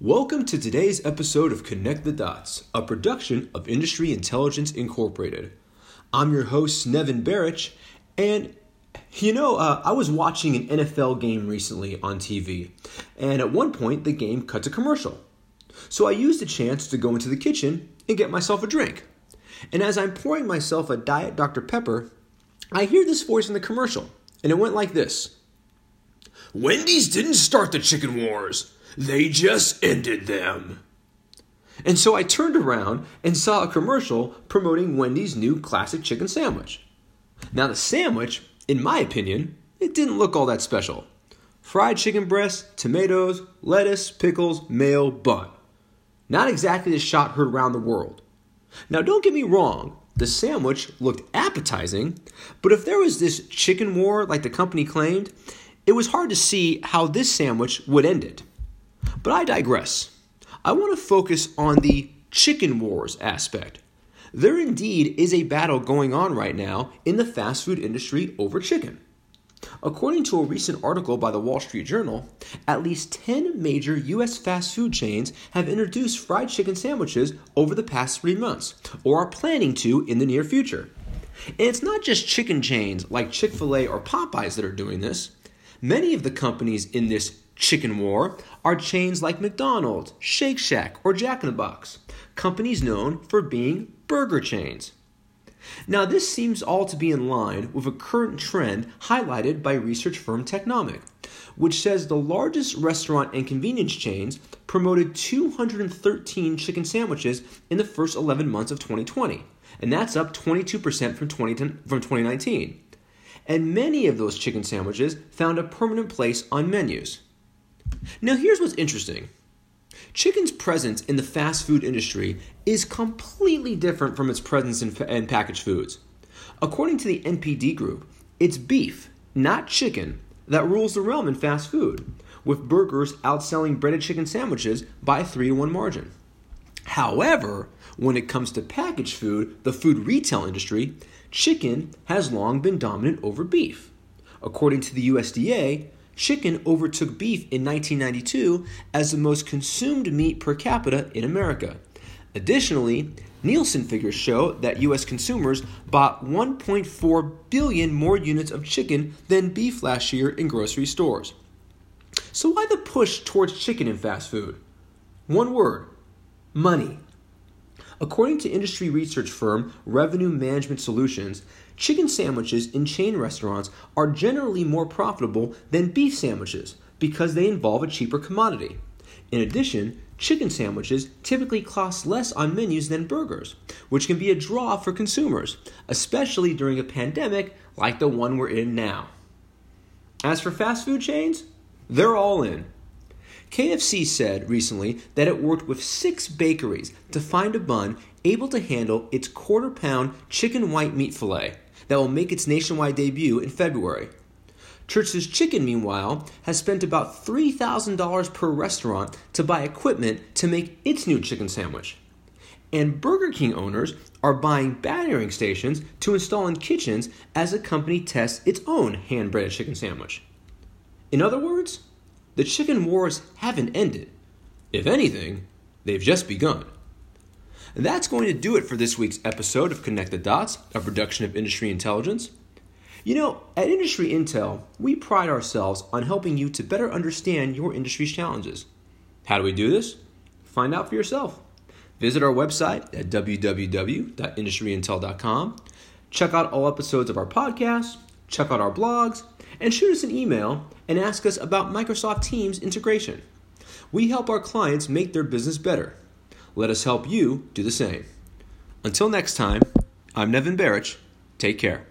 Welcome to today's episode of Connect the Dots, a production of Industry Intelligence Incorporated. I'm your host, Nevin Barich, and you know, uh, I was watching an NFL game recently on TV, and at one point the game cut to commercial. So I used the chance to go into the kitchen and get myself a drink. And as I'm pouring myself a Diet Dr. Pepper, I hear this voice in the commercial, and it went like this Wendy's didn't start the chicken wars. They just ended them. And so I turned around and saw a commercial promoting Wendy's new classic chicken sandwich. Now, the sandwich, in my opinion, it didn't look all that special. Fried chicken breast, tomatoes, lettuce, pickles, mayo, bun. Not exactly the shot heard around the world. Now, don't get me wrong, the sandwich looked appetizing, but if there was this chicken war like the company claimed, it was hard to see how this sandwich would end it. But I digress. I want to focus on the chicken wars aspect. There indeed is a battle going on right now in the fast food industry over chicken. According to a recent article by the Wall Street Journal, at least 10 major U.S. fast food chains have introduced fried chicken sandwiches over the past three months, or are planning to in the near future. And it's not just chicken chains like Chick fil A or Popeyes that are doing this. Many of the companies in this chicken war are chains like McDonald's, Shake Shack, or Jack in the Box, companies known for being burger chains. Now, this seems all to be in line with a current trend highlighted by research firm Technomic, which says the largest restaurant and convenience chains promoted 213 chicken sandwiches in the first 11 months of 2020, and that's up 22% from, 20, from 2019. And many of those chicken sandwiches found a permanent place on menus. Now, here's what's interesting chicken's presence in the fast food industry is completely different from its presence in, in packaged foods. According to the NPD Group, it's beef, not chicken, that rules the realm in fast food, with burgers outselling breaded chicken sandwiches by a 3 to 1 margin. However, when it comes to packaged food, the food retail industry, chicken has long been dominant over beef. According to the USDA, chicken overtook beef in 1992 as the most consumed meat per capita in America. Additionally, Nielsen figures show that US consumers bought 1.4 billion more units of chicken than beef last year in grocery stores. So, why the push towards chicken in fast food? One word money. According to industry research firm Revenue Management Solutions, chicken sandwiches in chain restaurants are generally more profitable than beef sandwiches because they involve a cheaper commodity. In addition, chicken sandwiches typically cost less on menus than burgers, which can be a draw for consumers, especially during a pandemic like the one we're in now. As for fast food chains, they're all in. KFC said recently that it worked with six bakeries to find a bun able to handle its quarter pound chicken white meat filet that will make its nationwide debut in February. Church's Chicken, meanwhile, has spent about $3,000 per restaurant to buy equipment to make its new chicken sandwich. And Burger King owners are buying battering stations to install in kitchens as the company tests its own hand breaded chicken sandwich. In other words, the chicken wars haven't ended. If anything, they've just begun. And that's going to do it for this week's episode of Connect the Dots, a production of Industry Intelligence. You know, at Industry Intel, we pride ourselves on helping you to better understand your industry's challenges. How do we do this? Find out for yourself. Visit our website at www.industryintel.com. Check out all episodes of our podcast, check out our blogs, and shoot us an email and ask us about Microsoft Teams integration. We help our clients make their business better. Let us help you do the same. Until next time, I'm Nevin Barich. Take care.